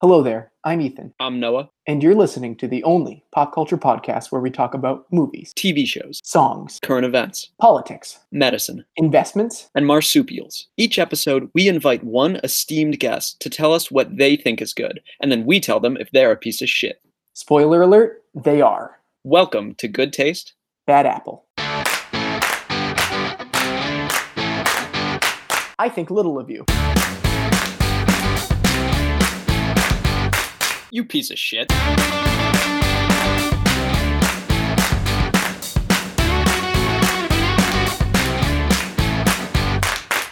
Hello there, I'm Ethan, I'm Noah. and you're listening to the only pop culture podcast where we talk about movies, TV shows, songs, current events, politics, medicine, investments, and marsupials. Each episode, we invite one esteemed guest to tell us what they think is good, and then we tell them if they're a piece of shit. spoiler alert, they are Welcome to Good Taste. Bad Apple. I think little of you. You piece of shit.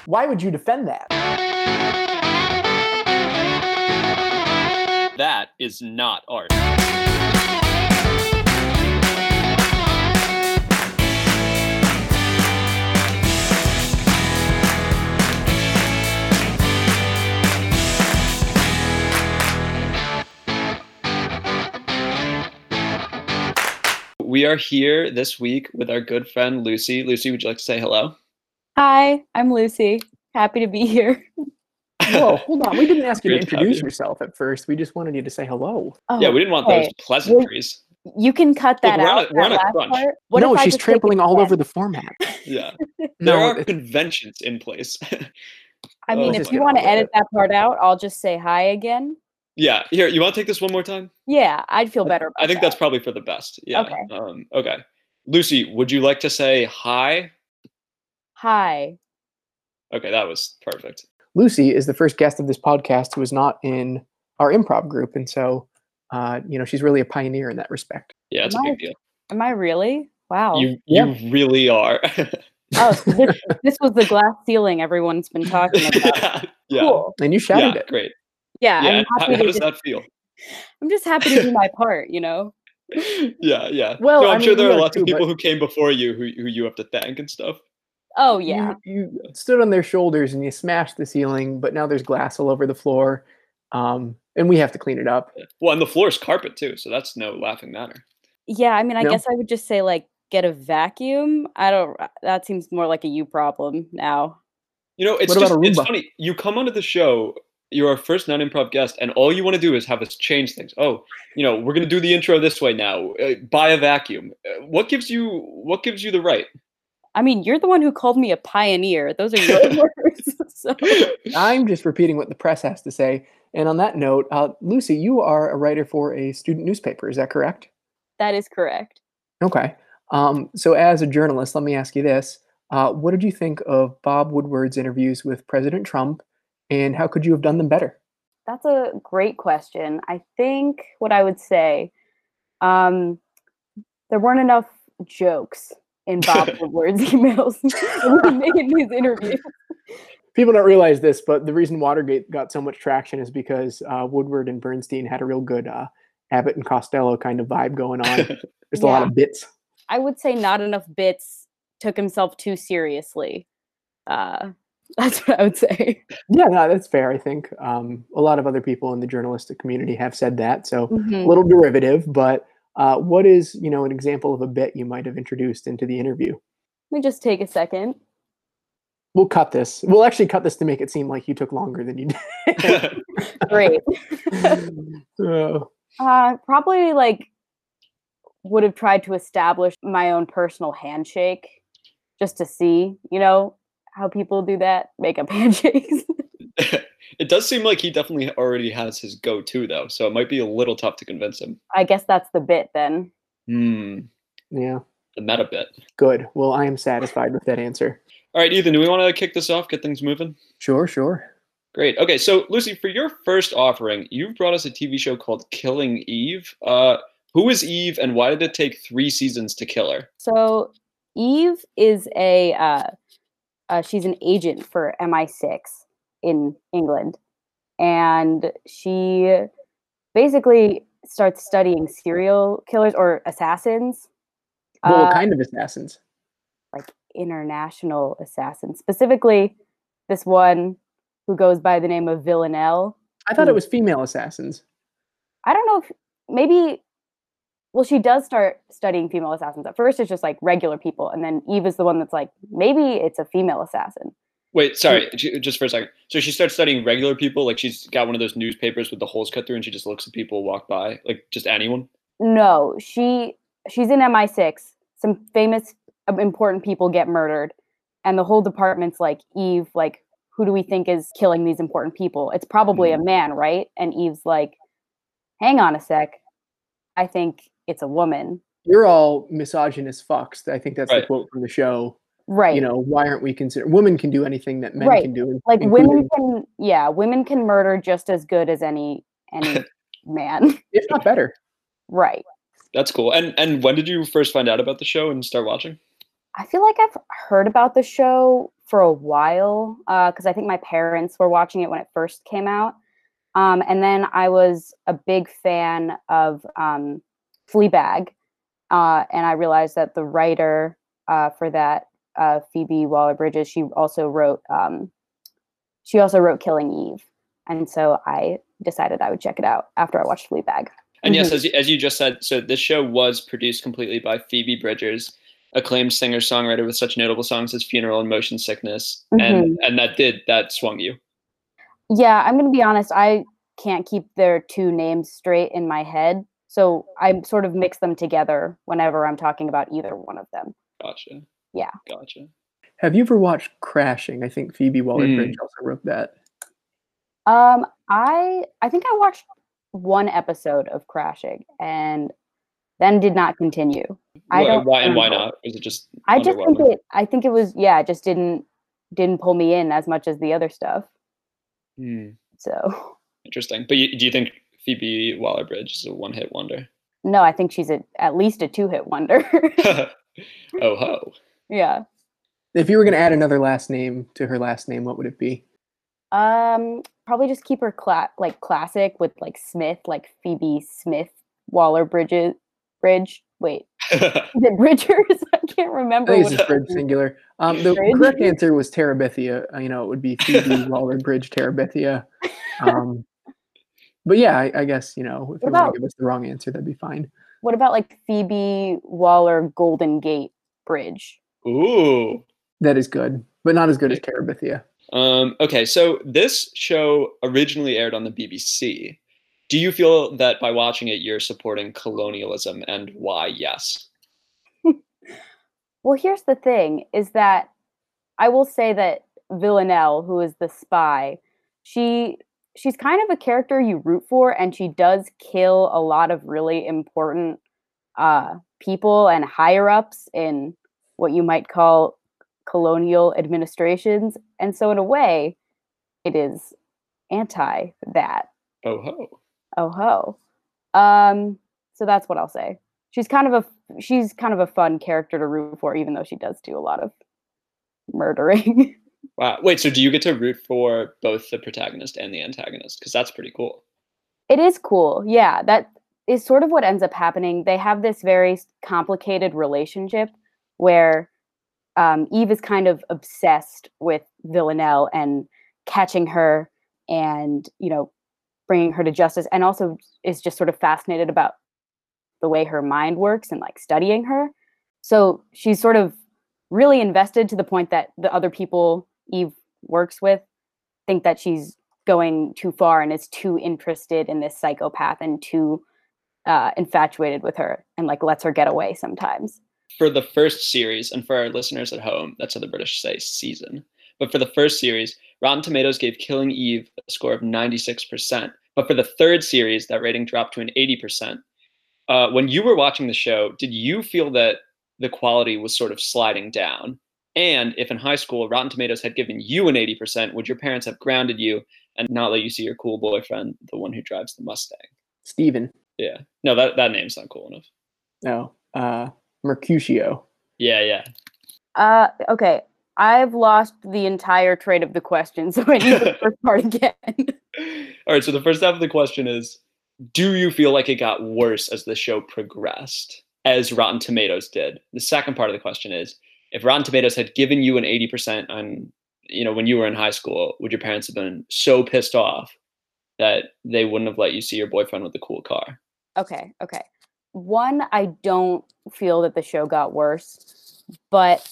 Why would you defend that? That is not art. We are here this week with our good friend Lucy. Lucy, would you like to say hello? Hi, I'm Lucy. Happy to be here. Whoa, hold on. We didn't ask you to Great to have introduce yourself at first. We just wanted you to say hello. Oh, yeah, we didn't want those okay. pleasantries. You can cut Look, that we're on out. a- we're on a crunch. What no, she's just take it trampling all over the format. Yeah. There No, are conventions in place. I oh, mean, Oh if you want to God. edit that part out, I'll just say hi again. Yeah. Here, you want to take this one more time? Yeah, I'd feel better. About I think that's probably for the best. Yeah. Okay. Um, okay. Lucy, would you like to say hi? hi. Okay, that was perfect. Lucy is the first guest of this podcast who is not in our improv group, and so uh, you know she's really a pioneer in that respect. Yeah, it's a Am I- big deal. Am I really? Wow. You Yeah. you really are. oh, so this, this was the glass ceiling everyone's been talking about. yeah. Cool. And you shouted Yeah, it. great. Yeah, Yeah. I'm How, happy how to does just, that feel? I'm just happy to do my part. You know. yeah, yeah. Well, no, I I'm sure there are are lots too, of people but- who came before you who, who you have to thank and stuff. Oh yeah. You, you stood on their shoulders and you smashed the ceiling, but now there's glass all over the floor, um, and we have to clean it up. Well, and the floor is carpet too, so that's no laughing matter. Yeah, I mean, I No? guess I would just say like get a vacuum. I don't. That seems more like a you problem now. You know, it's What just it's funny. You come onto the show, you're our first non-improv guest, and all you want to do is have us change things. Oh, you know, we're gonna do the intro this way now. Uh, buy a vacuum. Uh, what gives you what gives you the right? I mean, you're the one who called me a pioneer. Those are your words. So I'm just repeating what the press has to say. And on that note, uh, Lucy, you are a writer for a student newspaper. Is that correct? that is correct. Okay. Um, so, as a journalist, let me ask you this: uh, What did you think of Bob Woodward's interviews with President Trump, and how could you have done them better? That's a great question. I think what I would say, um, there weren't enough jokes in Bob Woodward's emails when he made these interviews. People don't realize this, but the reason Watergate got so much traction is because uh, Woodward and Bernstein had a real good uh, Abbott and Costello kind of vibe going on. There's a lot of bits. I would say not enough bits took himself too seriously. Uh, that's what I would say. Yeah, no, that's fair. I think um, a lot of other people in the journalistic community have said that. So Mhm. a little derivative, but uh, what is you know an example of a bit you might have introduced into the interview? Let me just take a second. We'll cut this. We'll actually cut this to make it seem like you took longer than you did. Great. Uh, probably like would have tried to establish my own personal handshake just to see, you know, how people do that, make up handshakes. it does seem like he definitely already has his go-to though, so it might be a little tough to convince him. I guess that's the bit then. Hmm. yeah, The meta bit. good. Well, I am satisfied with that answer. All right, Ethan, do we want to kick this off? Get things moving. Sure, sure. Great. Okay, so Lucy, for your first offering, you've brought us a TV show called Killing Eve. Uh, who is Eve, and why did it take three seasons to kill her? So Eve is a uh, uh, she's an agent for MI6 in England, and she basically starts studying serial killers or assassins. Well, uh, what kind of assassins? like international assassins, specifically this one who goes by the name of Villanelle. I thought it hmm. was female assassins. I don't know if maybe well she does start studying female assassins. At first it's just like regular people and then Eve is the one that's like maybe it's a female assassin. Wait, sorry, j- just for a second. So she starts studying regular people, like she's got one of those newspapers with the holes cut through, and she just looks at people walk by, like just anyone. No, she she's in MI6. Some famous uh, important people get murdered and the whole department's like, "Eve, like who do we think is killing these important people? It's probably a man, right?" And Eve's like, "Hang on a sec. I think it's a woman." You're all misogynist fucks. I think that's the quote from the show. Right. You know, why aren't we considered women can do anything that men Right. can do? like including- women can yeah, women can murder just as good as any any man. if not better. right. That's cool. And and when did you first find out about the show and start watching? I feel like I've heard about the show for a while because I think my parents were watching it when it first came out. Um, and then I was a big fan of um, Fleabag. Uh, and I realized that the writer uh, for that, uh, Phoebe Waller Bridges, she also wrote um, she also wrote Killing Eve. And so I decided I would check it out after I watched Fleabag. And yes, Mhm. as you, as you just said, so this show was produced completely by Phoebe Bridgers, acclaimed singer songwriter with such notable songs as "Funeral" and "Motion Sickness," and and that did that swung you. Yeah, I'm going to be honest. I can't keep their two names straight in my head. So I sort of mix them together whenever I'm talking about either one of them. Gotcha. Yeah. Gotcha. Have you ever watched Crashing? I think Phoebe Waller-Bridge Hmm. also wrote that. Um, I I think I watched one episode of Crashing and then did not continue. I Why, don't why and why not? Is it just? I just think it. I think it was yeah. It just didn't didn't pull me in as much as the other stuff. Hmm, So interesting. But you, do you think Phoebe Waller-Bridge is a one-hit wonder? no, I think she's a, at least a two hit wonder. oh ho! yeah. If you were going to add another last name to her last name, what would it be? Um, probably just keep her cla- like classic with like Smith, like Phoebe Smith, Waller Bridges, Bridge. Wait, is it Bridgers? I can't remember. I think it's just Bridge singular. Um, the Bridge? correct answer was Terabithia. Uh, You know, it would be Phoebe Waller-Bridge Terabithia. Um, but yeah, I, I guess you know if you want to give us the wrong answer, that'd be fine. What about like Phoebe Waller Golden Gate Bridge? Ooh. That is good, but not as good as Terabithia. Um, okay, so this show originally aired on the BBC. Do you feel that by watching it, you're supporting colonialism, and why? Yes. Well, here's the thing: is that I will say that Villanelle, who is the spy, she she's kind of a character you root for, and she does kill a lot of really important uh, people and higher ups in what you might call colonial administrations. And so, in a way, it is anti that. Oh ho. Oh ho. Um, so that's what I'll say. She's kind of a she's kind of a fun character to root for, even though she does do a lot of murdering. Wow. Wait, so do you get to root for both the protagonist and the antagonist? Because that's pretty cool. it is cool. Yeah, that is sort of what ends up happening. They have this very complicated relationship where um, Eve is kind of obsessed with Villanelle and catching her and, you know, bringing her to justice, and also is just sort of fascinated about the way her mind works and like studying her. So she's sort of really invested to the point that the other people Eve works with think that she's going too far and is too interested in this psychopath and too uh, infatuated with her and like lets her get away sometimes. For the first series, and for our listeners at home, that's how the British say season. But for the first series, Rotten Tomatoes gave Killing Eve a score of 96%. But for the third series, that rating dropped to an 80%. Uh, when you were watching the show, did you feel that the quality was sort of sliding down? And if in high school Rotten Tomatoes had given you an 80%, would your parents have grounded you and not let you see your cool boyfriend, the one who drives the Mustang? Steven. Yeah. No, that, that name's not cool enough. No. Uh, Mercutio. Yeah, yeah. Uh, okay, I've lost the entire train of the question, so I need the first part again. All right, so the first half of the question is Do you feel like it got worse as the show progressed, as Rotten Tomatoes did? The second part of the question is If Rotten Tomatoes had given you an 80% on, you know, when you were in high school, would your parents have been so pissed off that they wouldn't have let you see your boyfriend with a cool car? okay, okay. One, I don't feel that the show got worse, but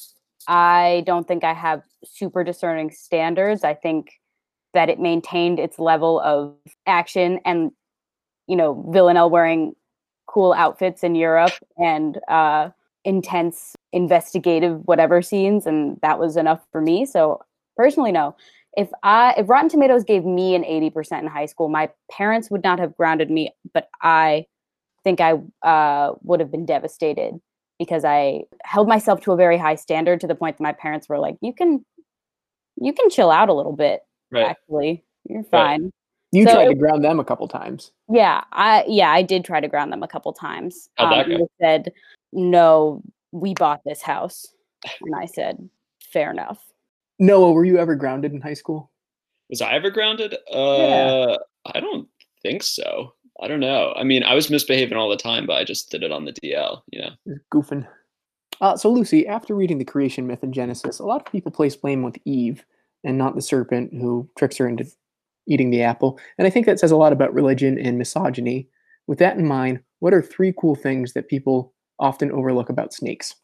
I don't think I have super discerning standards. I think that it maintained its level of action and, you know, Villanelle wearing cool outfits in Europe and uh, intense investigative whatever scenes, and that was enough for me. So personally, no. If I if Rotten Tomatoes gave me an eighty percent in high school, my parents would not have grounded me, but I think I uh, would have been devastated because I held myself to a very high standard to the point that my parents were like, "You can, you can chill out a little bit. Right. Actually, you're fine." You So tried to ground them a couple times. Yeah, I yeah, I did try to ground them a couple times. How'd that Um, go? They said, "No, we bought this house," and I said, "Fair enough." Noah, were you ever grounded in high school? Was I ever grounded? Uh, I don't think so. I don't know. I mean, I was misbehaving all the time, but I just did it on the DL. You know. Just goofing. Uh, so, Lucy, after reading the creation myth in Genesis, a lot of people place blame with Eve and not the serpent who tricks her into eating the apple. And I think that says a lot about religion and misogyny. With that in mind, what are three cool things that people often overlook about snakes?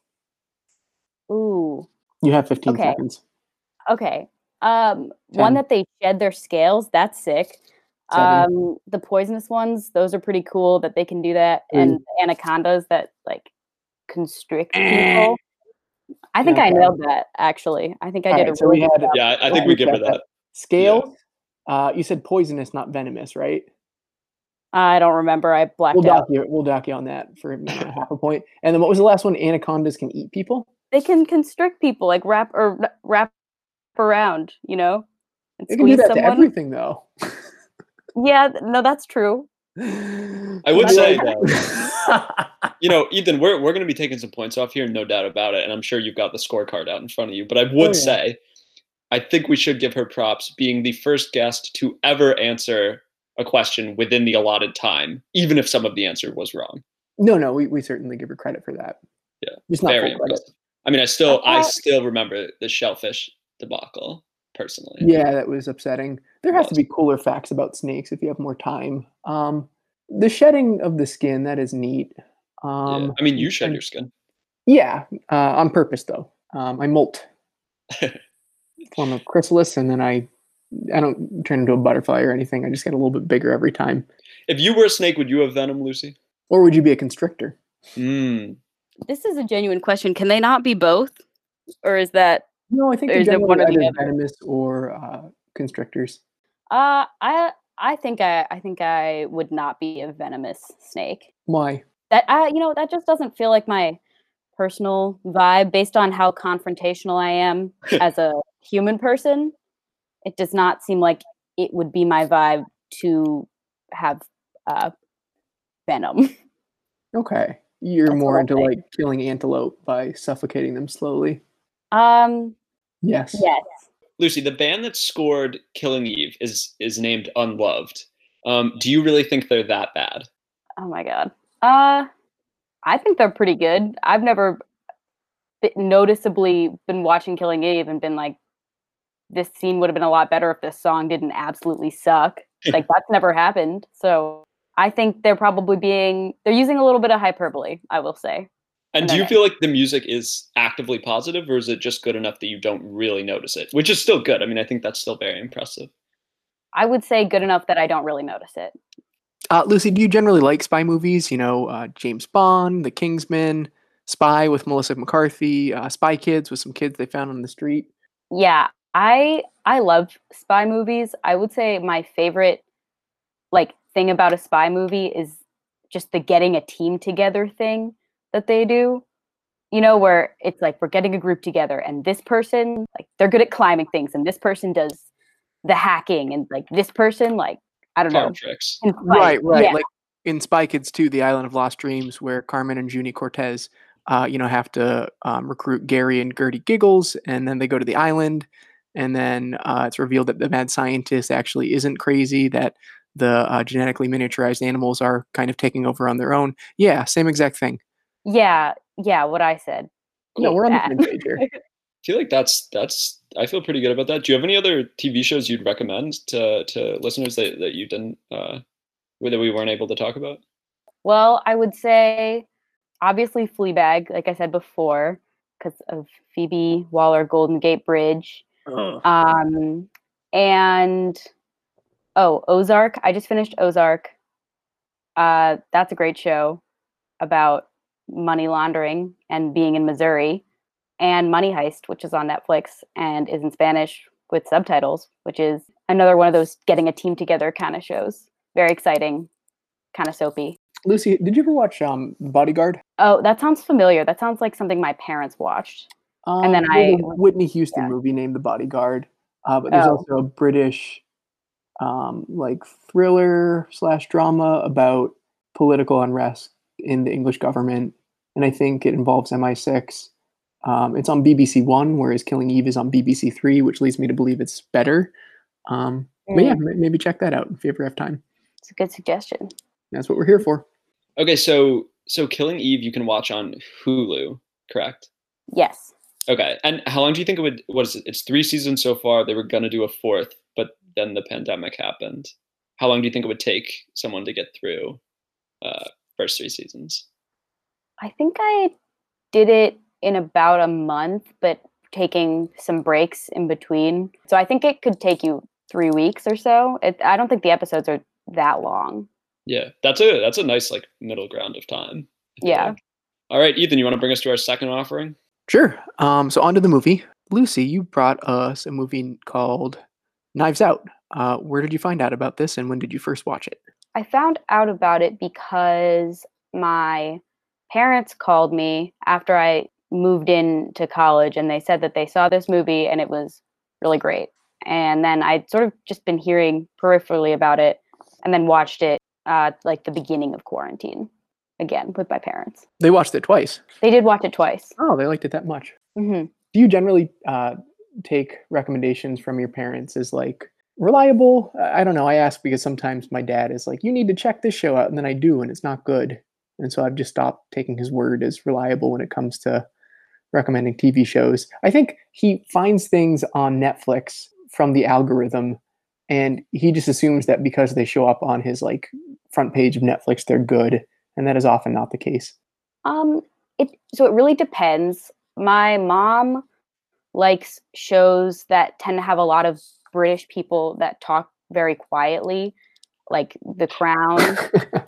Ooh, You have 15 Okay. seconds. okay. Um, one Ten. that they shed their scales. That's sick. Seven. Um, the poisonous ones, those are pretty cool that they can do that, Three. and anacondas that like constrict people. I think I nailed that. Actually, I think I All did right, a so really we good had- job. Yeah, I, I think we we give her that. that. Scales. Uh, you said poisonous, not venomous, right? I don't remember. I blacked We'll out. dock you. We'll dock you on that for half a point. And then what was the last one? Anacondas can eat people. they can constrict people like wrap or wrap around you know and They can do squeeze that to someone everything, though. yeah no that's true I would say like- You know, Ethan, we're we're going to be taking some points off here, no doubt about it. And I'm sure you've got the scorecard out in front of you. But I oh, would Oh, yeah. say, I think we should give her props being the first guest to ever answer a question within the allotted time, even if some of the answer was wrong. no, no, we, we certainly give her credit for that. Yeah, Just not Very impressive. I mean, I still I still remember the shellfish debacle personally. Yeah, that was upsetting. There has to be cooler facts about snakes if you have more time. Um, the shedding of the skin, that is neat. Yeah. Um, I mean, you shed and- your skin. Yeah, uh, on purpose though. Um, I molt, form of chrysalis, and then I, I don't turn into a butterfly or anything. I just get a little bit bigger every time. If you were a snake, would you have venom, Lucy? Or would you be a constrictor? Mm. this is a genuine question can they not be both or is that No, I think they're is it one or the other? venomous or uh, constrictors. uh i i think i i think i would not be a venomous snake Why? that i you know that just doesn't feel like my personal vibe based on how confrontational i am as a human person it does not seem like it would be my vibe to have uh venom Okay, you're That's more into think. like killing antelope by suffocating them slowly. um Yes. yes Lucy, the band that scored "Killing Eve" is is named Unloved. Um, do you really think they're that bad? Oh my god. Uh I think they're pretty good. I've never noticeably been watching Killing Eve and been like this scene would have been a lot better if this song didn't absolutely suck. like that's never happened. So I think they're probably being they're using a little bit of hyperbole, I will say. And And do you feel like the music is actively positive, or is it just good enough that you don't really notice it? Which is still good. I mean, I think that's still very impressive. I would say good enough that I don't really notice it. Uh, Lucy, do you generally like spy movies? You know, uh, James Bond, The Kingsman, Spy with Melissa McCarthy, uh, Spy Kids with some kids they found on the street. Yeah, I I love spy movies. I would say my favorite like thing about a spy movie is just the getting a team together thing that they do. You know, where it's like we're getting a group together and this person like they're good at climbing things and this person does the hacking and like this person like I don't know. Tricks. Right, right. Yeah. Like in Spy Kids 2, The Island of Lost Dreams, where Carmen and Junie Cortez, uh, you know, have to um, recruit Gary and Gertie Giggles, and then they go to the island, and then uh, it's revealed that the mad scientist actually isn't crazy, that the uh, genetically miniaturized animals are kind of taking over on their own. Yeah, same exact thing. Yeah, yeah, what I said. No, we're on the that. same page here. I feel like that's that's. I feel pretty good about that. Do you have any other TV shows you'd recommend to to listeners that that you didn't uh, that we weren't able to talk about? Well, I would say obviously Fleabag, like I said before. because of Phoebe Waller Golden Gate Bridge. Oh. Um, and oh, Ozark. I just finished Ozark. Uh, that's a great show about money laundering and being in Missouri, and Money Heist, which is on Netflix and is in Spanish with subtitles, which is another one of those getting a team together kind of shows. Very exciting, kind of soapy. Lucy, did you ever watch um, Bodyguard? Oh, that sounds familiar. That sounds like something my parents watched. And then Um, there's a I- Whitney Houston yeah. movie named The Bodyguard, uh, but there's Oh. also a British um, like thriller slash drama about political unrest in the English government, and I think it involves MI6. Um, it's on BBC One, whereas Killing Eve is on BBC Three, which leads me to believe it's better. Um, But yeah, maybe check that out if you ever have time. It's a good suggestion. That's what we're here for. Okay, so so Killing Eve you can watch on Hulu, correct? Yes. Okay, and how long do you think it would? What is it? It's three seasons so far. They were gonna do a fourth, but then the pandemic happened. How long do you think it would take someone to get through uh, first three seasons? I think I did it in about a month, but taking some breaks in between. So I think it could take you three weeks or so. It, I don't think the episodes are that long. Yeah, that's a that's a nice like middle ground of time. Yeah. All right, Ethan, you want to bring us to our second offering? Sure. Um, so on to the movie. Lucy, you brought us a movie called Knives Out. Uh, where did you find out about this, and when did you first watch it? I found out about it because my parents called me after I moved in to college and they said that they saw this movie and it was really great. And then I'd sort of just been hearing peripherally about it and then watched it uh, like the beginning of quarantine again with my parents. They watched it twice. They did watch it twice. Oh, they liked it that much. hmm Do you generally uh, take recommendations from your parents as like reliable? I don't know. I ask because sometimes my dad is like, "You need to check this show out," and then I do, and it's not good. And so I've just stopped taking his word as reliable when it comes to recommending TV shows. I think he finds things on Netflix from the algorithm, and he just assumes that because they show up on his like front page of Netflix, they're good, and that is often not the case. Um, it so it really depends. My mom likes shows that tend to have a lot of British people that talk very quietly, like The Crown.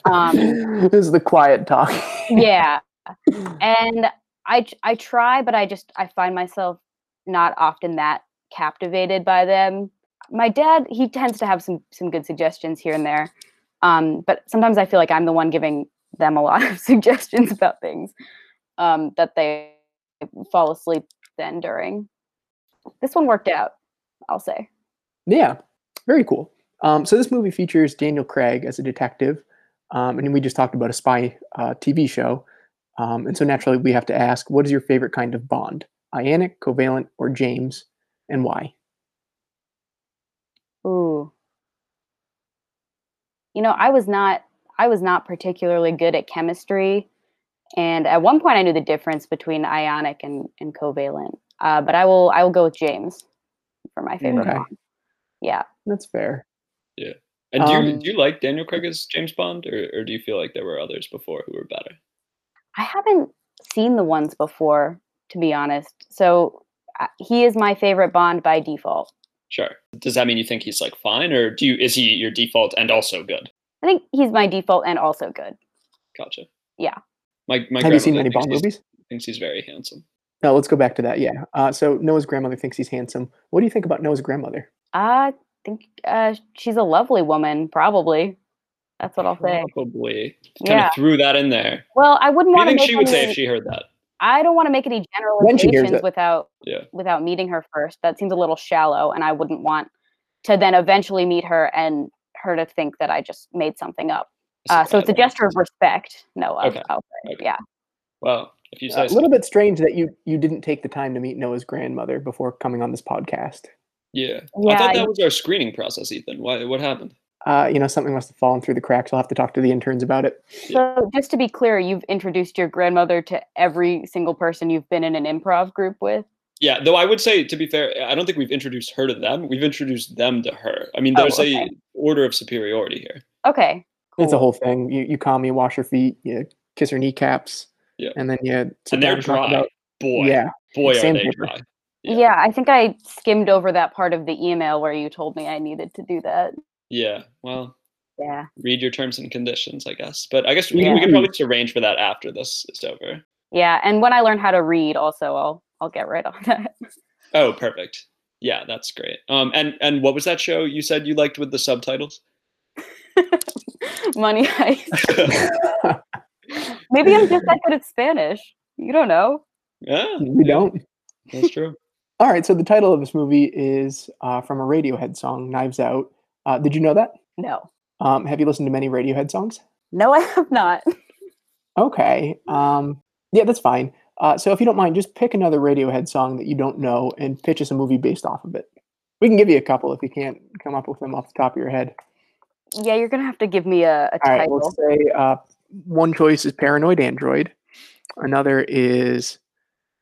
Um, this is the quiet talk. yeah, and I I try, but I just I find myself not often that captivated by them. My dad he tends to have some some good suggestions here and there, um, but sometimes I feel like I'm the one giving them a lot of suggestions about things um, that they fall asleep then during. This one worked out, I'll say. Yeah, very cool. Um, so this movie features Daniel Craig as a detective, um, and we just talked about a spy uh, TV show. Um, and so naturally, we have to ask, what is your favorite kind of bond? Ionic, covalent, or James, and why? Ooh. You know, I was not I was not particularly good at chemistry. And at one point I knew the difference between ionic and, and covalent. Uh, but I will I will go with James for my favorite Okay. bond. Yeah. That's fair. Yeah. And do you Um, do you like Daniel Craig as James Bond, or, or do you feel like there were others before who were better? I haven't seen the ones before, to be honest. So uh, he is my favorite Bond by default. Sure. Does that mean you think he's like fine, or do you is he your default and also good? I think he's my default and also good. Gotcha. Yeah. My my have you seen grandmother many thinks Bond he's- movies? Thinks he's very handsome. No, let's go back to that. Yeah. Uh, so Noah's grandmother thinks he's handsome. What do you think about Noah's grandmother? I think uh, she's a lovely woman, probably. That's what I'll say. Probably kind Yeah. of threw that in there. Well, I wouldn't What do want you think she would say if she heard that? I don't want to make any When she hears generalizations without Yeah. without meeting her first. That seems a little shallow, and I wouldn't want to then eventually meet her and her to think that I just made something up. Uh, so it's a gesture of respect. Noah. Okay. I'll Okay. yeah. Well, if you Uh, say a little bit strange that you you didn't take the time to meet Noah's grandmother before coming on this podcast. Yeah. I Yeah, thought I- that was our screening process, Ethan. Why? What happened? Uh, you know, something must have fallen through the cracks. I'll have to talk to the interns about it. So just to be clear, you've introduced your grandmother to every single person you've been in an improv group with. Yeah, though I would say, to be fair, I don't think we've introduced her to them. We've introduced them to her. I mean, Oh, there's okay. a order of superiority here. Okay. It's a whole thing. You you calm, you wash her feet, you kiss her kneecaps, Yeah. and then you sit And down they're dry. about Boy. yeah. Boy, are they Sandpaper. dry. Yeah. Yeah. I think I skimmed over that part of the email where you told me I needed to do that. Yeah. Well, Yeah. read your terms and conditions, I guess. But I guess we, can we Yeah. can probably just arrange for that after this is over. Yeah. And when I learn how to read, also, I'll I'll get right on that. Oh, perfect. Yeah, that's great. Um, and and what was that show you said you liked with the subtitles? Money heist. Maybe I'm just that good at Spanish. You don't know. Yeah, we don't. that's true. All right, so the title of this movie is uh, from a Radiohead song, Knives Out. Uh, did you know that? No. Um, have you listened to many Radiohead songs? No, I have not. Okay. Um, yeah, that's fine. Uh, so if you don't mind, just pick another Radiohead song that you don't know and pitch us a movie based off of it. We can give you a couple if you can't come up with them off the top of your head. Yeah, you're gonna have to give me a, a All right, title. let's say uh, one choice is Paranoid Android, another is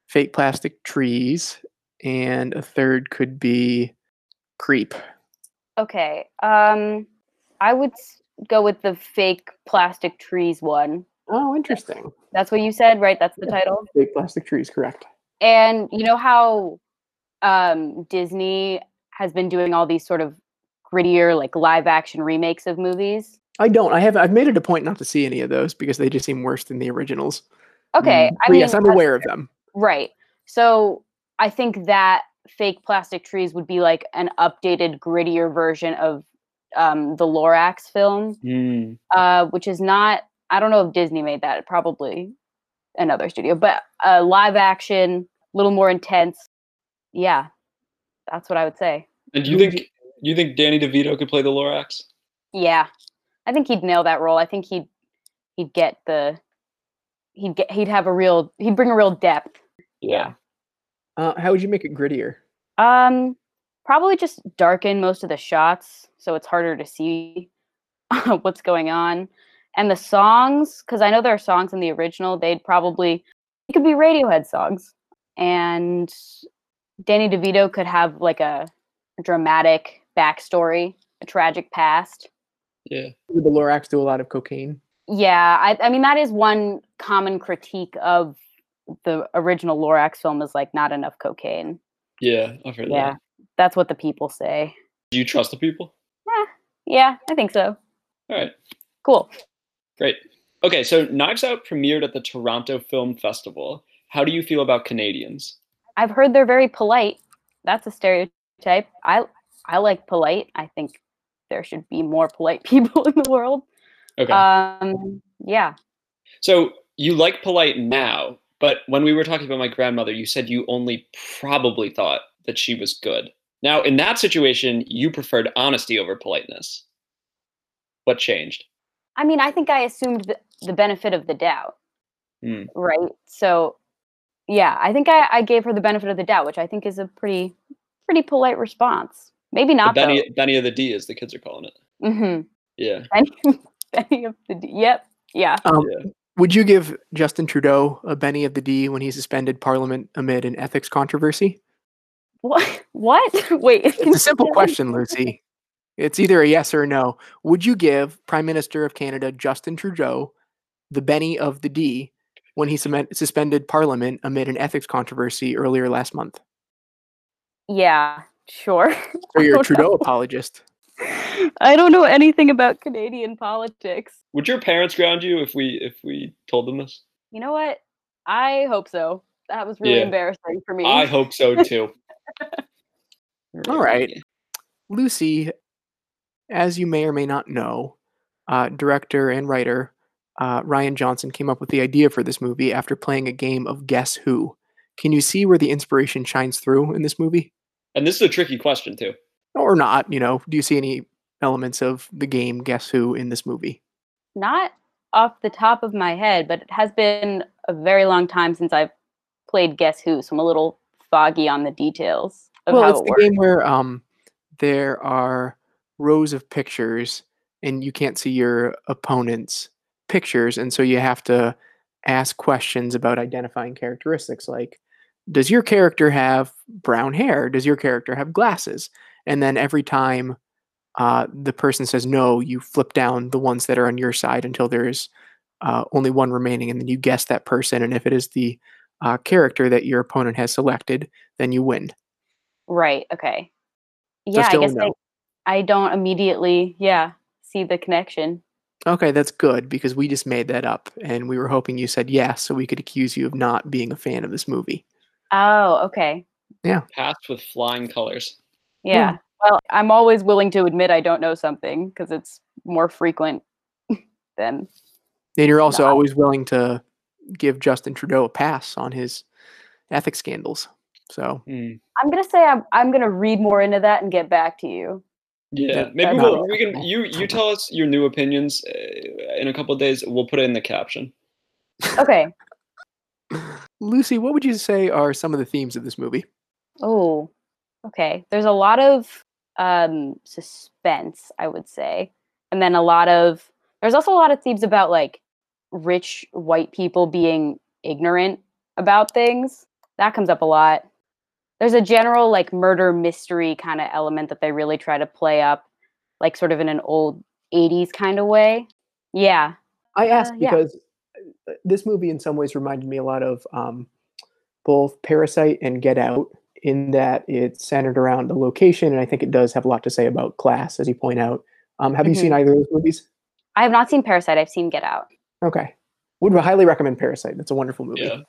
Fake Plastic Trees, and a third could be Creep. Okay. Um, I would go with the fake plastic trees one. Oh, interesting. That's what you said, right? That's the title. Fake Plastic Trees, correct. And you know how um, Disney has been doing all these sort of grittier, like live action remakes of movies. I don't. I have. I've made it a point not to see any of those because they just seem worse than the originals. Okay, Mm, I mean, yes, I'm aware of them. Right. So I think that fake plastic trees would be like an updated, grittier version of um, the Lorax film, Hmm. uh, which is not. I don't know if Disney made that. Probably another studio, but uh, live action, a little more intense. Yeah, that's what I would say. And do you Who would think you think Danny DeVito could play the Lorax? Yeah, I think he'd nail that role. I think he'd he'd get the he'd get he'd have a real he'd bring a real depth. Yeah. Uh, how would you make it grittier? Um, probably just darken most of the shots so it's harder to see what's going on. And the songs, because I know there are songs in the original, they'd probably it could be Radiohead songs, and Danny DeVito could have like a dramatic backstory, a tragic past. Yeah. Would the Lorax do a lot of cocaine? Yeah, I, I mean that is one common critique of the original Lorax film is like not enough cocaine. Yeah, I've heard Yeah, that. that's what the people say. Do you trust the people? Yeah yeah, I think so. All right. Cool. Great. Okay, so Knives Out premiered at the Toronto Film Festival. How do you feel about Canadians? I've heard they're very polite. That's a stereotype. I I like polite. I think there should be more polite people in the world. Okay. Um, yeah. so you like polite now, but when we were talking about my grandmother, you said you only probably thought that she was good. Now, in that situation, you preferred honesty over politeness. What changed? I mean, I think I assumed the, the benefit of the doubt. Hmm. Right. So, yeah, I think I, I gave her the benefit of the doubt, which I think is a pretty pretty polite response. Maybe not though. Benny, Benny of the D, as the kids are calling it. Mm-hmm. Yeah. Benny, Benny of the D. Yep. Yeah. Um, Yeah. Would you give Justin Trudeau a Benny of the D when he suspended Parliament amid an ethics controversy? What? What? Wait. It's a simple question, Lucy. It's either a yes or a no. Would you give Prime Minister of Canada Justin Trudeau the Benny of the D when he sumen- suspended Parliament amid an ethics controversy earlier last month? Yeah. Sure. Or you're a Trudeau know. apologist? I don't know anything about Canadian politics. Would your parents ground you if we if we told them this? You know what? I hope so. That was really Yeah. embarrassing for me. I hope so too. All right. Lucy, as you may or may not know, uh, director and writer uh, Rian Johnson came up with the idea for this movie after playing a game of Guess Who. Can you see where the inspiration shines through in this movie? And this is a tricky question too. Or not, you know, do you see any elements of the game Guess Who in this movie? Not off the top of my head, but it has been a very long time since I've played Guess Who, so I'm a little foggy on the details of well, how it's it the works. game where um, there are rows of pictures and you can't see your opponent's pictures. And so you have to ask questions about identifying characteristics like, does your character have brown hair? Does your character have glasses? And then every time uh, the person says no, you flip down the ones that are on your side until there's uh, only one remaining. And then you guess that person. And if it is the uh, character that your opponent has selected, then you win. Right. Okay. Yeah, I guess no. I, I don't immediately, yeah, see the connection. Okay, that's good because we just made that up and we were hoping you said yes so we could accuse you of not being a fan of this movie. Oh, okay. Yeah. Passed with flying colors. Yeah. Well, I'm always willing to admit I don't know something because it's more frequent than And you're also No. always willing to give Justin Trudeau a pass on his ethics scandals. So Hmm. I'm gonna say I'm I'm gonna read more into that and get back to you. Yeah, That- maybe we'll, we can. You you tell us your new opinions uh, in a couple of days. We'll put it in the caption. Okay. Lucy, what would you say are some of the themes of this movie? Oh, okay. There's a lot of um suspense, I would say. And then a lot of there's also a lot of themes about like rich white people being ignorant about things. That comes up a lot. There's a general like murder mystery kind of element that they really try to play up like sort of in an old 80s kind of way. Yeah. I asked Uh, because uh, this movie, in some ways, reminded me a lot of um, both Parasite and Get Out, in that it's centered around the location, and I think it does have a lot to say about class, as you point out. Um, have you seen either of those movies? I have not seen Parasite. I've seen Get Out. Okay, would highly recommend Parasite. That's a wonderful movie. Yeah.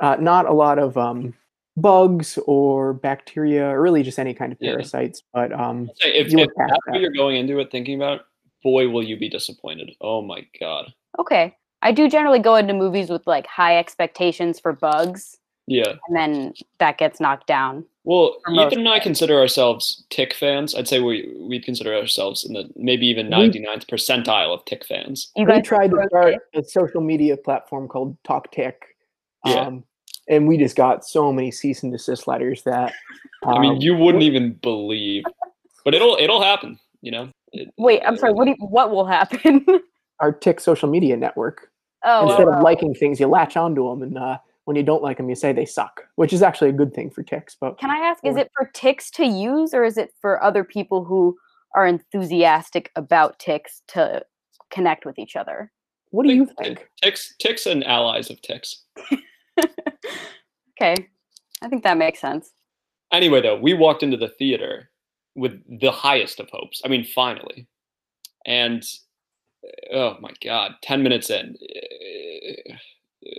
Uh, not a lot of um, bugs or bacteria, or really just any kind of Yeah. parasites, but um, Say, if, you if that's that. what you're going into it thinking about, boy, will you be disappointed. Oh my god. Okay. I do generally go into movies with like high expectations for bugs, Yeah. and then that gets knocked down. Well, Ethan and I consider ourselves Tick fans. I'd say we we consider ourselves in the maybe even 99th percentile of Tick fans. You we tried to start a social media platform called Talk Tick. Yeah. Um, and we just got so many cease and desist letters that I mean, um, you wouldn't even believe, but it'll it'll happen. You know. It- Wait, I'm sorry. What do you, what will happen? our Tick social media network. oh, Instead oh, of liking things, you latch onto them, and uh, when you don't like them, you say they suck, which is actually a good thing for ticks. But Can I ask, is it for ticks to use, or is it for other people who are enthusiastic about ticks to connect with each other? what do you think? Ticks, ticks, and allies of ticks. okay, I think that makes sense. Anyway, though, we walked into the theater with the highest of hopes. I mean, finally, and oh my god, ten minutes in, uh,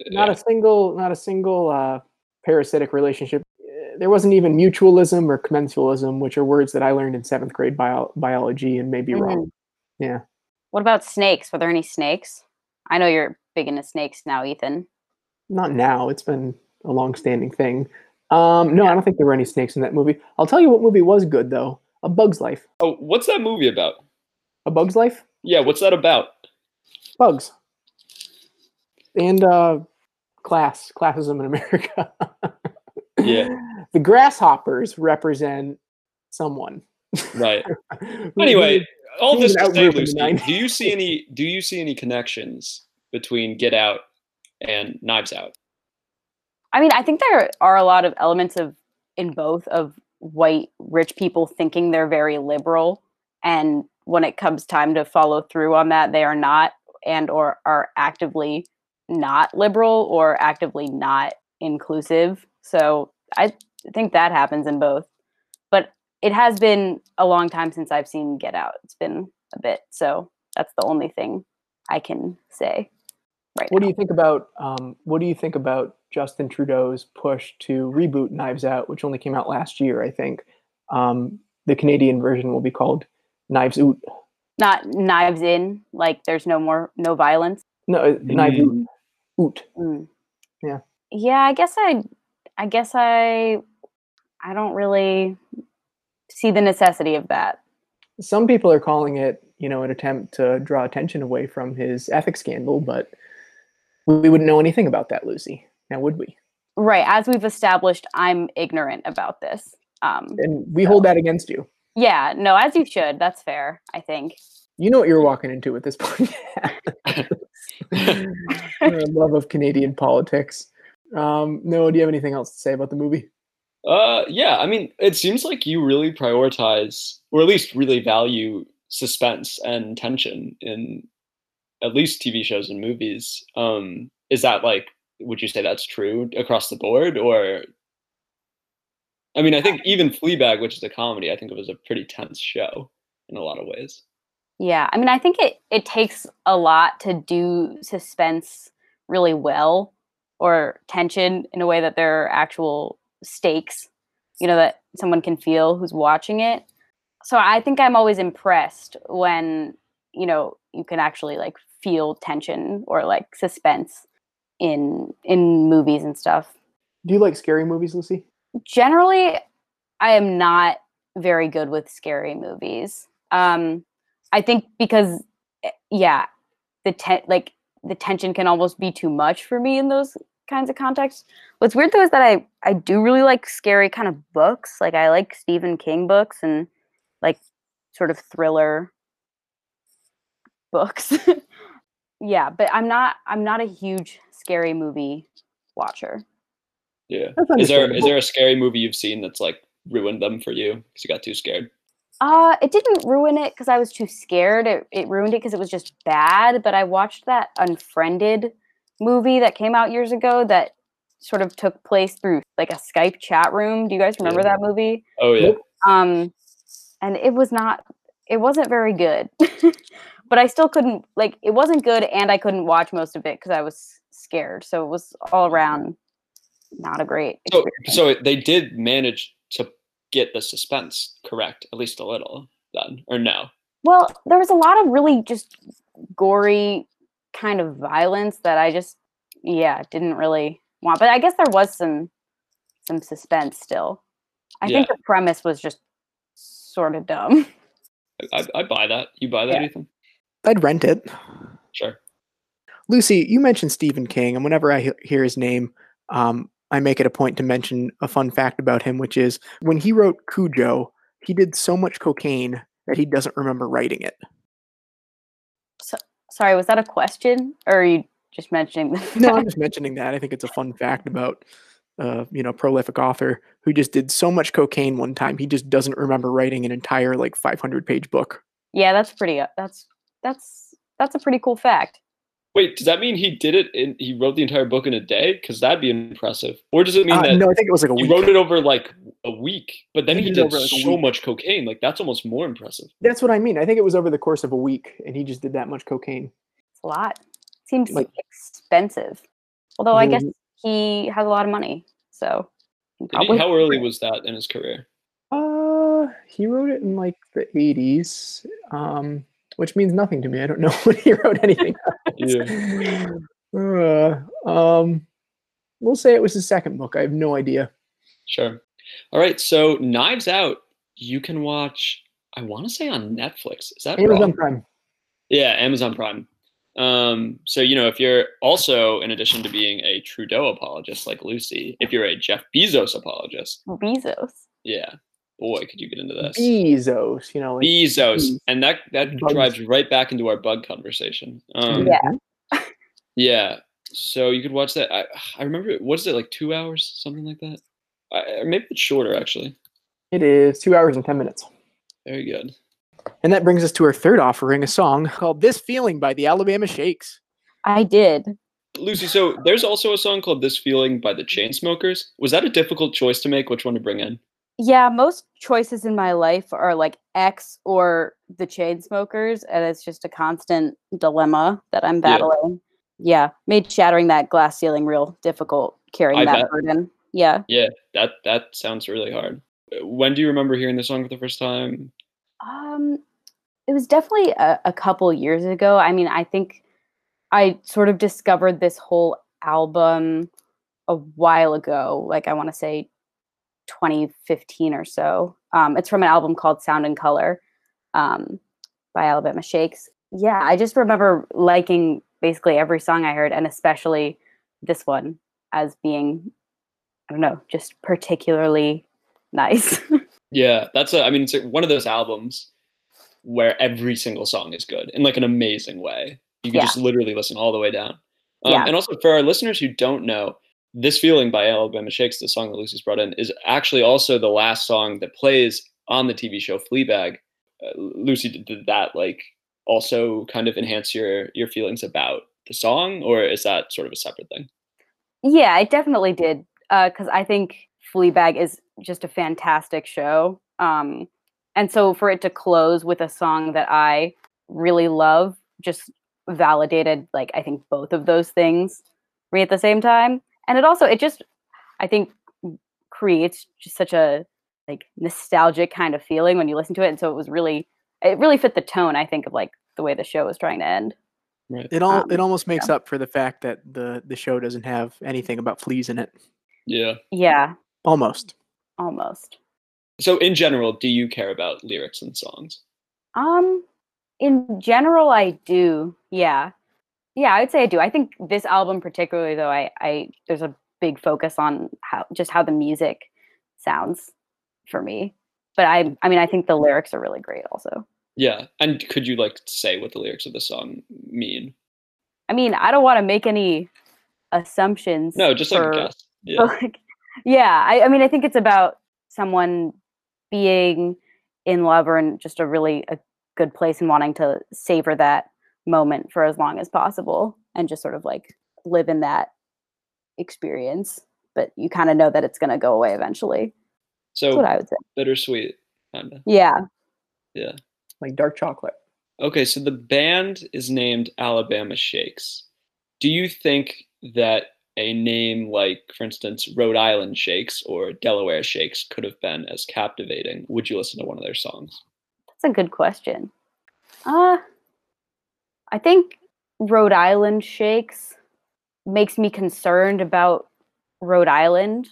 Not a single, not a single uh, parasitic relationship. Uh, There wasn't even mutualism or commensalism, which are words that I learned in seventh grade bio- biology and may be wrong. Yeah. What about snakes? Were there any snakes? I know you're big into snakes now, Ethan. Not now. It's been a long-standing thing. Um, no, I don't think there were any snakes in that movie. I'll tell you what movie was good though. A Bug's Life. oh, what's that movie about? A Bug's Life. Yeah, what's that about? Bugs. And uh, class, classism in America. Yeah. The grasshoppers represent someone. Right. Anyway, all this to say, the Lucy, do you see any? Do you see any connections between Get Out and Knives Out? I mean, I think there are a lot of elements of in both of white rich people thinking they're very liberal and when it comes time to follow through on that they are not and or are actively not liberal or actively not inclusive. So I think that happens in both. But it has been a long time since I've seen Get Out. It's been a bit. So that's the only thing I can say right What now. do you think about um, what do you think about Justin Trudeau's push to reboot Knives Out, which only came out last year, I think. Um, the Canadian version will be called Knives Out. not knives in like there's no more no violence No, uh, Knives Mm. Out. Mm. Yeah. yeah i guess i i guess i i don't really see the necessity of that Some people are calling it, you know, an attempt to draw attention away from his ethics scandal, but we wouldn't know anything about that, Lucy. Now, would we? right as we've established i'm ignorant about this um And we hold that against you. yeah no as you should that's fair i think You know what you're walking into at this point. Your love of Canadian politics. Um, no, do you have anything else to say about the movie? Uh, yeah. I mean, it seems like you really prioritize, or at least really value suspense and tension in at least TV shows and movies. Um, is that like would you say that's true across the board, or? I mean, I think even Fleabag, which is a comedy, I think it was a pretty tense show in a lot of ways. Yeah, I mean, I think it it takes a lot to do suspense really well or tension in a way that there are actual stakes, you know, that someone can feel who's watching it. So I think I'm always impressed when, you know, you can actually like feel tension or like suspense in in movies and stuff. Do you like scary movies, Lucy? Generally, I am not very good with scary movies. Um I think because eh, yeah, the te- like the tension can almost be too much for me in those kinds of contexts. What's weird though is that I I do really like scary kind of books. Like I like Stephen King books and like sort of thriller books. yeah, but I'm not I'm not a huge scary movie watcher. Yeah. Is there is there a scary movie you've seen that's like ruined them for you because you got too scared? Uh, it didn't ruin it because I was too scared. It, it ruined it because it was just bad. But I watched that Unfriended movie that came out years ago that sort of took place through like a Skype chat room. Do you guys remember yeah. that movie? Oh yeah. Um, and it was not. It wasn't very good. but I still couldn't like. It wasn't good, and I couldn't watch most of it because I was scared. So it was all mm-hmm. around not a great. Experience. So, so they did manage to get the suspense correct, at least a little, then, or no? Well, there was a lot of really just gory kind of violence that I just, yeah, didn't really want. But I guess there was some some suspense still. I yeah. think the premise was just sort of dumb. I, I buy that. You buy that, yeah. Ethan? I'd rent it. Sure. Lucy, you mentioned Stephen King, and whenever I hear his name, um, I make it a point to mention a fun fact about him, which is when he wrote Cujo, he did so much cocaine that he doesn't remember writing it. So, sorry, was that a question, or are you just mentioning? no, I'm just mentioning that. I think it's a fun fact about, uh, you know, prolific author who just did so much cocaine one time he just doesn't remember writing an entire like 500 page book. Yeah, that's pretty. Uh, that's that's that's a pretty cool fact. Wait, does that mean he did it and he wrote the entire book in a day? Because that'd be impressive. Or does it mean uh, that? No, I think it was like a he week. wrote it over like a week, but then he, he did, did like so much cocaine. Like that's almost more impressive. That's what I mean. I think it was over the course of a week, and he just did that much cocaine. It's a lot. Seems like expensive. Although I guess he has a lot of money, so. He, how early was that in his career? Uh, he wrote it in like the '80s. Um, which means nothing to me. I don't know when he wrote anything. yeah. Uh, um, we'll say it was his second book. I have no idea. Sure. All right. So Knives Out, you can watch. I want to say on Netflix. Is that Amazon wrong? Prime? Yeah, Amazon Prime. Um, so you know, if you're also, in addition to being a Trudeau apologist like Lucy, if you're a Jeff Bezos apologist, Bezos. Yeah, boy, could you get into this? Bezos, you know, like Bezos, and that that bugs. drives right back into our bug conversation. Um, yeah, yeah. So you could watch that. I I remember what is it like two hours, something like that. I, maybe it's shorter actually. It is two hours and ten minutes. Very good. And that brings us to our third offering, a song called "This Feeling" by the Alabama Shakes. I did. Lucy, so there's also a song called "This Feeling" by the Chainsmokers. Was that a difficult choice to make? Which one to bring in? Yeah, most choices in my life are like X or the Chainsmokers, and it's just a constant dilemma that I'm battling. Yeah, yeah made shattering that glass ceiling real difficult carrying I that bet. burden. Yeah. Yeah, that that sounds really hard. When do you remember hearing the song for the first time? Um, it was definitely a, a couple years ago. I mean, I think I sort of discovered this whole album a while ago. Like I want to say 2015 or so. Um, it's from an album called Sound and Color um, by Alabama Shakes. Yeah, I just remember liking basically every song I heard, and especially this one as being, I don't know, just particularly nice. yeah, that's a, I mean, it's one of those albums where every single song is good in like an amazing way. You can yeah. just literally listen all the way down. Um, yeah. And also for our listeners who don't know, this Feeling by Alabama Shakes, the song that Lucy's brought in, is actually also the last song that plays on the TV show Fleabag. Uh, Lucy, did that like also kind of enhance your your feelings about the song, or is that sort of a separate thing? Yeah, it definitely did. Because I think Fleabag is just a fantastic show. Um, and so for it to close with a song that I really love just validated, like, I think both of those things me at the same time. And it also, it just, I think, creates just such a like nostalgic kind of feeling when you listen to it. And so it was really, it really fit the tone, I think, of like the way the show was trying to end. Right. It all Um, it almost makes up for the fact that the the show doesn't have anything about fleas in it. Yeah. Yeah, Almost. almost. So in general, do you care about lyrics and songs? Um, in general, I do. Yeah, yeah, I would say I do. I think this album, particularly though, I, I there's a big focus on how just how the music sounds for me. But I, I mean, I think the lyrics are really great. Also, Yeah. And could you like say what the lyrics of the song mean? I mean, I don't want to make any assumptions. No, just like for- a guess. Yeah. like, yeah, I, I mean, I think it's about someone being in love or in just a really a good place and wanting to savor that moment for as long as possible and just sort of like live in that experience. But you kind of know that it's going to go away eventually. That's what So I would say. bittersweet. Kinda. Yeah. Yeah. Like dark chocolate. Okay, so the band is named Alabama Shakes. Do you think that a name like, for instance, Rhode Island Shakes or Delaware Shakes could have been as captivating? Would you listen to one of their songs? That's a good question. Uh I think Rhode Island shakes makes me concerned about Rhode Island.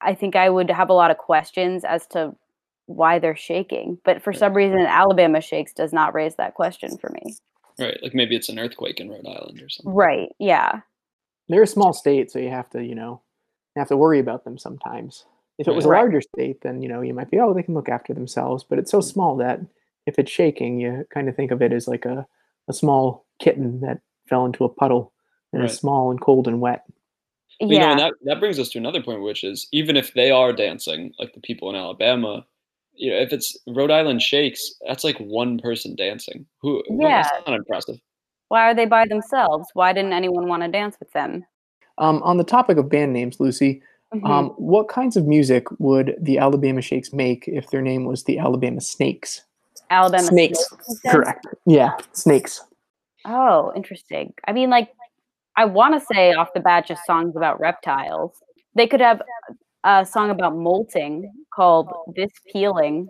I think I would have a lot of questions as to why they're shaking, but for some reason Alabama shakes does not raise that question for me. Right, like maybe it's an earthquake in Rhode Island or something. Right. Yeah. They're a small state, so you have to, you know, have to worry about them sometimes. If it was a larger state, then you know you might be, oh, they can look after themselves. But it's so mm. small that if it's shaking, you kind of think of it as like a, a small kitten that fell into a puddle and Right. is small and cold and wet. But, You know, yeah. and that, that brings us to another point, which is even if they are dancing, like the people in Alabama, you know, if it's Rhode Island Shakes, that's like one person dancing. Who? well, Yeah. that's not impressive. Why are they by themselves? Why didn't anyone want to dance with them? Um, on the topic of band names, Lucy, Mhm. um, what kinds of music would the Alabama Shakes make if their name was the Alabama Snakes? Alabama snakes. you said? Correct. Yeah, snakes. Oh, interesting. I mean, like, I want to say off the bat just songs about reptiles. They could have a song about molting called "This Peeling."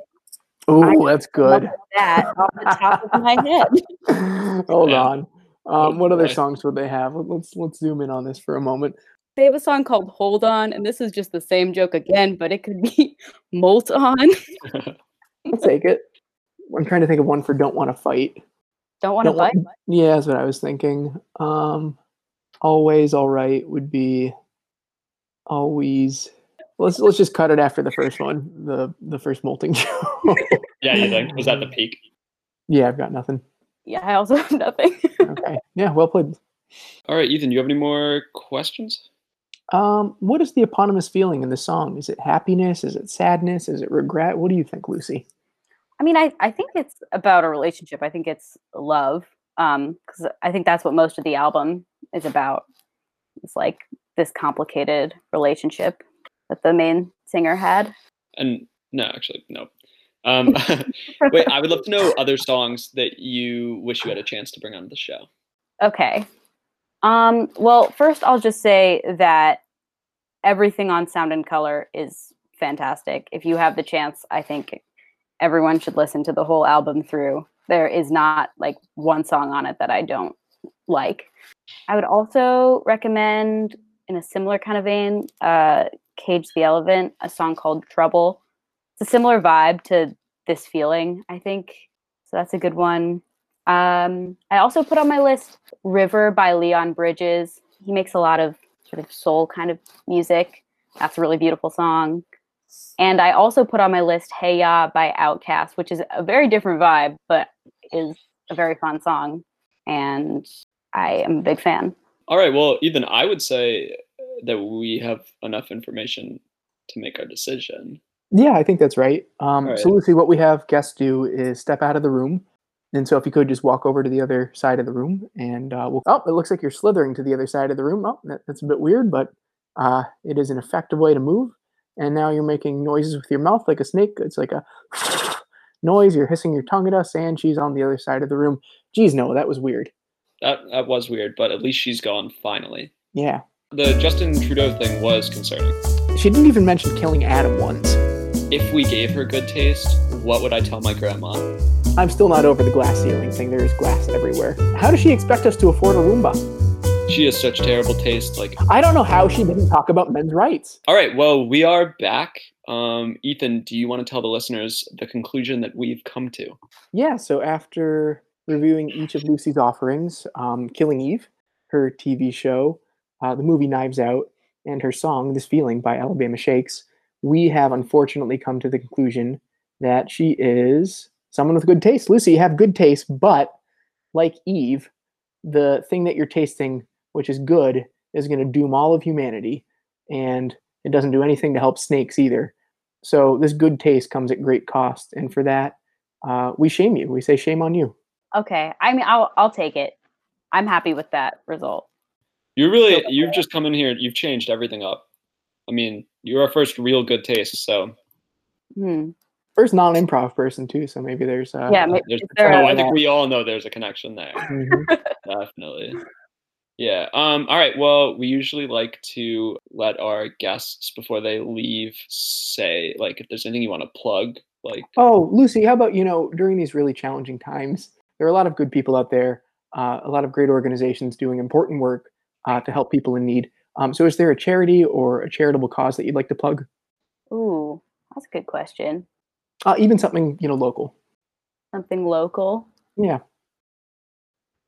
Oh, that's good. That off the top of my head. Hold Yeah. on. Um, what other songs would they have? Let- Let's let's zoom in on this for a moment. They have a song called "Hold On," and this is just the same joke again, but it could be "Molt On." I'll take it. I'm trying to think of one for "Don't Want to Fight." Don't want to Don't wa- bite. Yeah, that's what I was thinking. Um, always all right would be always. Let's let's just cut it after the first one, the the first molting show. yeah, you think? Was that the peak? yeah, I've got nothing. Yeah, I also have nothing. Okay. Yeah, well played. All right, Ethan, do you have any more questions? Um, what is the eponymous feeling in the song? Is it happiness? Is it sadness? Is it regret? What do you think, Lucy? I mean, I, I think it's about a relationship. I think it's love. Um, because I think that's what most of the album is about. It's like this complicated relationship that the main singer had. And no, actually, no. Um, wait, I would love to know other songs that you wish you had a chance to bring onto the show. Okay. Um, well, first I'll just say that everything on Sound and Color is fantastic. If you have the chance, I think everyone should listen to the whole album through. There is not like one song on it that I don't like. I would also recommend, in a similar kind of vein, uh, Cage the Elephant, a song called Trouble. It's a similar vibe to this feeling, I think. So that's a good one. Um, I also put on my list River by Leon Bridges. He makes a lot of sort of soul kind of music. That's a really beautiful song. And I also put on my list Hey Ya by Outkast, which is a very different vibe, but is a very fun song. And I am a big fan. All right, well, Ethan, I would say that we have enough information to make our decision. Yeah, I think that's right. Um, All So, right. Lucy, what we have guests do is step out of the room. And so, if you could just walk over to the other side of the room, and uh, we'll. Oh, it looks like you're slithering to the other side of the room. Oh, that, that's a bit weird, but Uh, it is an effective way to move, and now you're making noises with your mouth like a snake. It's like a noise. You're hissing your tongue at us, and she's on the other side of the room. Geez, no, that was weird. That that was weird, but at least she's gone finally. Yeah. The Justin Trudeau thing was concerning. She didn't even mention killing Adam once. If we gave her good taste, what would I tell my grandma? I'm still not over the glass ceiling thing. There's glass everywhere. How does she expect us to afford a Roomba? She has such terrible taste. Like, I don't know how she didn't talk about men's rights. all right, well, we are back. Um, Ethan, do you want to tell the listeners the conclusion that we've come to? Yeah, so after reviewing each of Lucy's offerings, um, Killing Eve, her TV show, uh, the movie Knives Out, and her song This Feeling by Alabama Shakes, we have unfortunately come to the conclusion that she is someone with good taste. Lucy, you have good taste, but like Eve, the thing that you're tasting, which is good, is going to doom all of humanity, and it doesn't do anything to help snakes either. So this good taste comes at great cost, and for that, uh, we shame you. We say shame on you. Okay. I mean, I'll I'll take it. I'm happy with that result. You really, you've just come in here, you've changed everything up. I mean, you're our first real good taste, so Hmm. First non-improv person too, so maybe there's uh, Yeah, maybe there's, is there oh, a- I think we all know there's a connection there. mhm. Definitely. Yeah. Um, all right. Well, we usually like to let our guests before they leave say like if there's anything you want to plug, like Oh, Lucy, how about you know during these really challenging times, there are a lot of good people out there, uh, a lot of great organizations doing important work uh, to help people in need. Um, so, is there a charity or a charitable cause that you'd like to plug? Ooh, that's a good question. Uh, even something you know local. Something local. Yeah.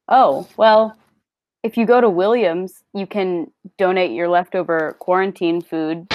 Oh, well, if you go to Williams, you can donate your leftover quarantine food